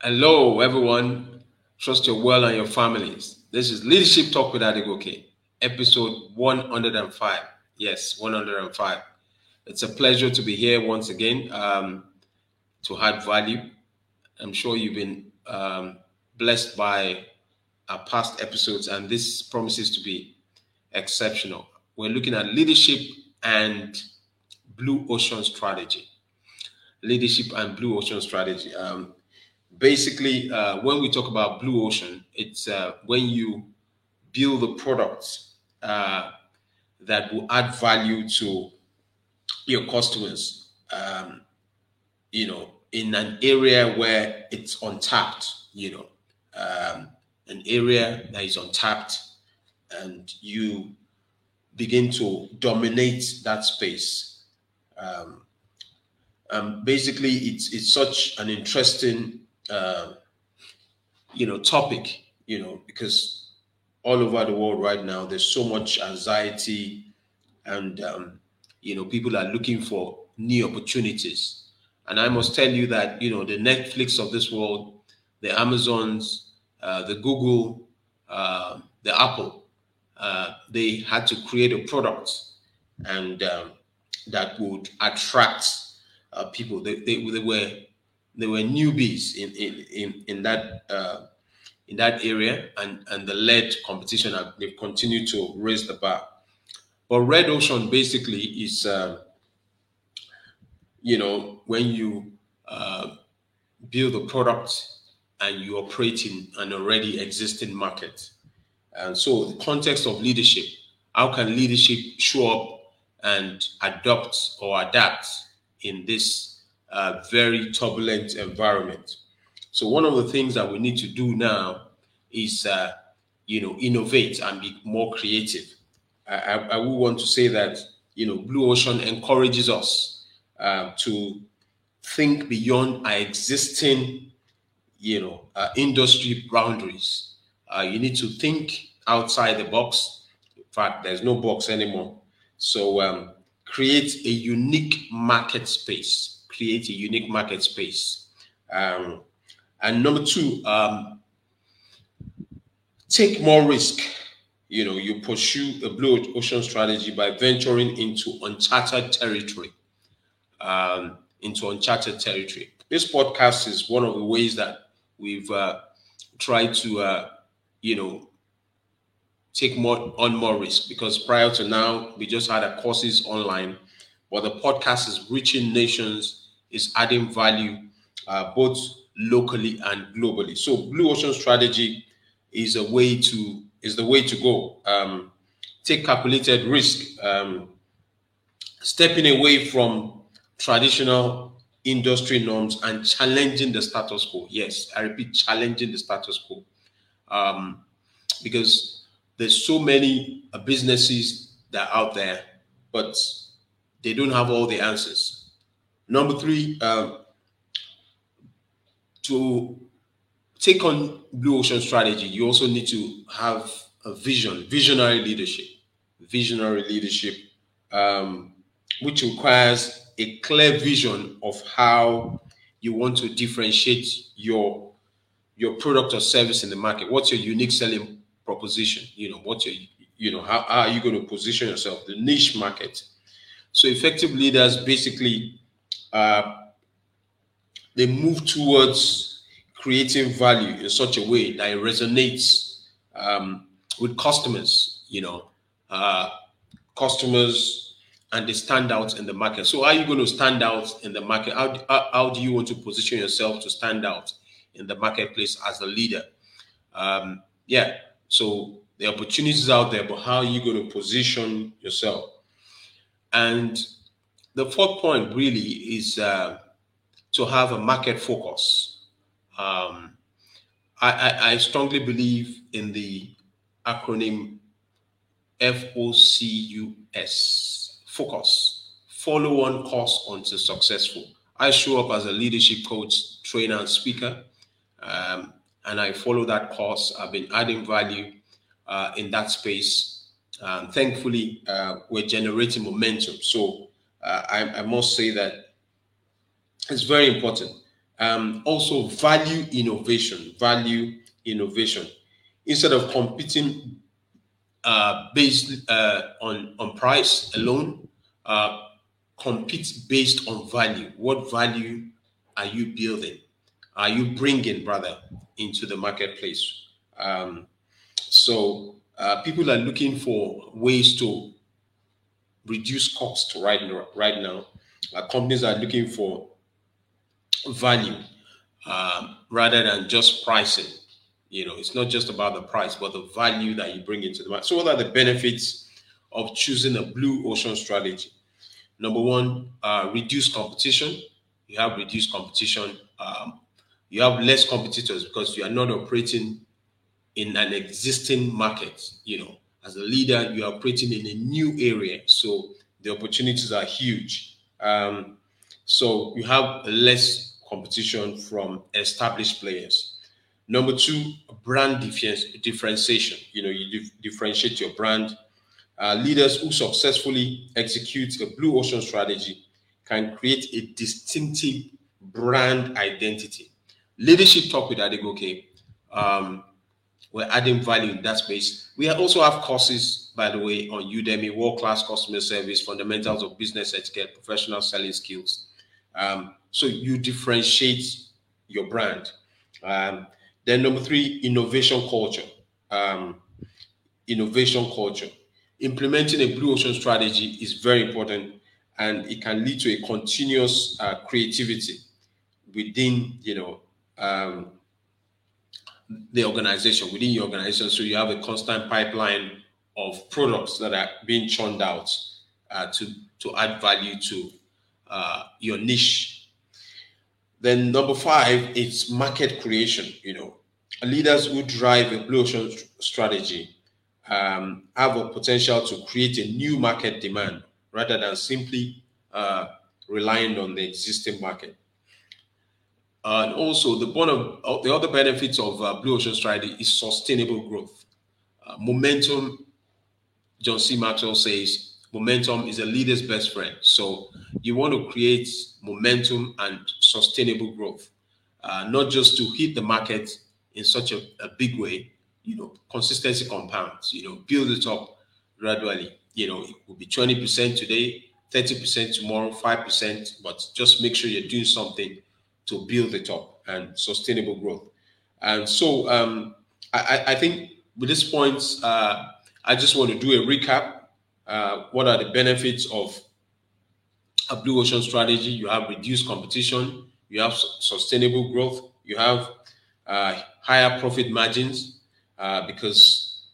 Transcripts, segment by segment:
Hello, everyone. Trust your well and your families. This is Leadership Talk with Adegoke, episode 105. Yes, 105. It's a pleasure to be here once again um, to add value. I'm sure you've been um, blessed by our past episodes, and this promises to be exceptional. We're looking at leadership and blue ocean strategy. Leadership and blue ocean strategy. Um, basically, uh, when we talk about blue ocean, it's uh, when you build the products uh, that will add value to your customers. Um, you know, in an area where it's untapped. You know, um, an area that is untapped, and you begin to dominate that space. Um, um, basically, it's it's such an interesting uh, you know topic, you know, because all over the world right now there's so much anxiety, and um, you know people are looking for new opportunities. And I must tell you that you know the Netflix of this world, the Amazons, uh, the Google, uh, the Apple, uh, they had to create a product and um, that would attract uh, people. They, they, they were they were newbies in in in, in that uh, in that area, and and the lead competition they've continued to raise the bar. But red ocean basically is, uh, you know, when you uh, build a product and you operate in an already existing market. And so, the context of leadership, how can leadership show up and adopt or adapt in this very turbulent environment? So, one of the things that we need to do now is, uh, you know, innovate and be more creative. I, I, I would want to say that, you know, Blue Ocean encourages us uh, to think beyond our existing you know, uh, industry boundaries. Uh, you need to think outside the box. In fact, there's no box anymore. So um, create a unique market space. Create a unique market space. Um, and number two, um, take more risk. You know, you pursue a blue ocean strategy by venturing into uncharted territory. Um, into uncharted territory. This podcast is one of the ways that We've uh, tried to, uh, you know, take more on more risk because prior to now, we just had our courses online, but the podcast is reaching nations, is adding value uh, both locally and globally. So Blue Ocean Strategy is a way to is the way to go. Um, take calculated risk, um, stepping away from traditional industry norms and challenging the status quo. Yes, I repeat, challenging the status quo. Um, because there's so many businesses that are out there, but they don't have all the answers. Number three, um, to take on blue ocean strategy, you also need to have a vision, visionary leadership, visionary leadership, um, which requires a clear vision of how you want to differentiate your your product or service in the market. What's your unique selling proposition? You know, what's your you know how, how are you going to position yourself? The niche market. So effective leaders basically uh, they move towards creating value in such a way that it resonates um, with customers. You know, uh, customers and they stand out in the market. So, are you going to stand out in the market? How, how, how do you want to position yourself to stand out in the marketplace as a leader? Um, yeah, so the opportunities out there, but how are you going to position yourself? And the fourth point really is uh, to have a market focus. Um, I, I, I strongly believe in the acronym FOCUS focus, follow on course until successful. I show up as a leadership coach, trainer, and speaker, um, and I follow that course. I've been adding value uh, in that space. Um, thankfully, uh, we're generating momentum. So uh, I, I, must say that it's very important. Um, also, value innovation, value innovation. Instead of competing uh, based uh, on on price alone, uh, compete based on value. What value are you building? Are you bringing, brother, into the marketplace? Um, so uh, people are looking for ways to reduce cost right now. Right now, uh, companies are looking for value um, rather than just pricing. You know, it's not just about the price, but the value that you bring into the market. So, what are the benefits of choosing a blue ocean strategy? Number one, uh, reduce competition. You have reduced competition. Um, you have less competitors because you are not operating in an existing market. You know, as a leader, you are operating in a new area, so the opportunities are huge. Um, so you have less competition from established players. Number two, brand differentiation. You know, you differentiate your brand. Uh, leaders who successfully execute a blue ocean strategy can create a distinctive brand identity. Leadership Talk with Adegoke. Um, we're adding value in that space. We also have courses, by the way, on Udemy, world-class customer service, fundamentals of business etiquette, professional selling skills. Um, so you differentiate your brand. Um, then number three, innovation culture. Um, innovation culture. Implementing a blue ocean strategy is very important, and it can lead to a continuous uh, creativity within, you know, um, the organization within your organization. So you have a constant pipeline of products that are being churned out uh, to to add value to uh, your niche then number five, it's market creation. You know, leaders who drive a blue ocean strategy um, have a potential to create a new market demand rather than simply uh, relying on the existing market. And also, the one of the other benefits of uh, blue ocean strategy is sustainable growth. Uh, momentum, John C. Maxwell says, momentum is a leader's best friend. So you want to create momentum and sustainable growth, uh, not just to hit the market in such a, a big way. You know, consistency compounds. You know, build it up gradually. You know, it will be twenty percent today, thirty percent tomorrow, five percent. But just make sure you're doing something to build it up and sustainable growth. And so, um, I, I think with this point, uh, I just want to do a recap uh, what are the benefits of a blue ocean strategy? You have reduced competition, you have sustainable growth, you have uh, higher profit margins uh, because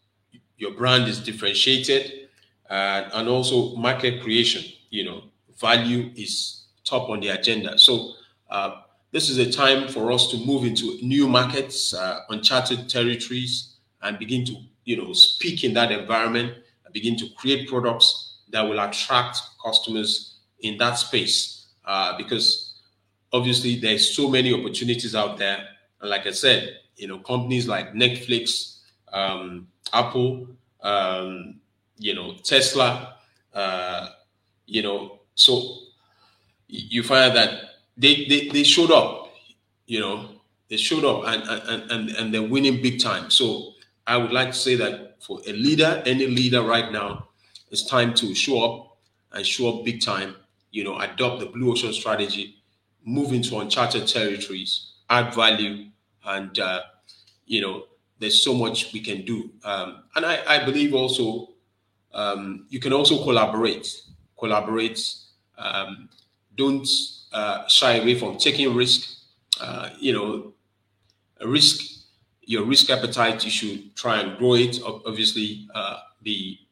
your brand is differentiated, and also market creation. You know, value is top on the agenda. So uh, this is a time for us to move into new markets, uncharted territories, and begin to you know speak in that environment and begin to create products that will attract customers in that space. Uh, because obviously there's so many opportunities out there. And like I said, you know, companies like Netflix, um, Apple, um, you know, Tesla, uh, you know, so you find that they, they, they showed up, you know, they showed up and, and, and, and they're winning big time. So I would like to say that for a leader, any leader right now, it's time to show up and show up big time. You know, adopt the blue ocean strategy, move into uncharted territories, add value, and uh, you know, there's so much we can do. Um, and I, I believe also um, you can also collaborate. Collaborate. Um, don't uh, shy away from taking risk. Uh, you know, risk your risk appetite, you should try and grow it. Obviously, uh, be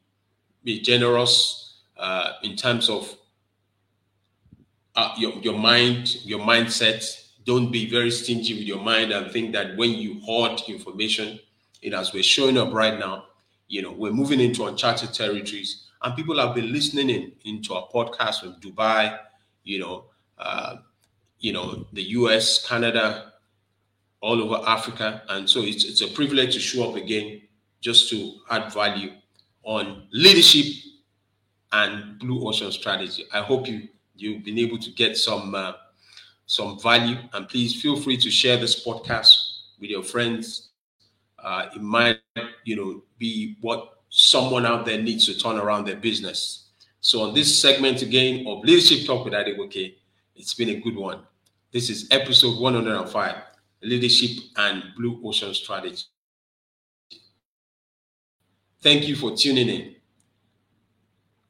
be generous uh, in terms of uh, your your mind, your mindset. Don't be very stingy with your mind and think that when you hoard information, and as we're showing up right now, you know we're moving into uncharted territories, and people have been listening in into our podcast from Dubai, you know, uh, you know, the U.S., Canada, all over Africa. And so it's, it's a privilege to show up again just to add value on leadership and blue ocean strategy. I hope you you've been able to get some uh, some value. And please feel free to share this podcast with your friends. Uh, it might, you know, be what someone out there needs to turn around their business. So on this segment again of Leadership Talk with Adegoke, it's been a good one. This is episode 105, Leadership and Blue Ocean Strategy. Thank you for tuning in.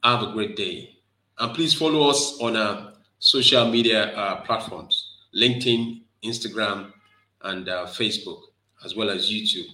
Have a great day. And please follow us on our social media uh, platforms LinkedIn, Instagram, and uh, Facebook, as well as YouTube.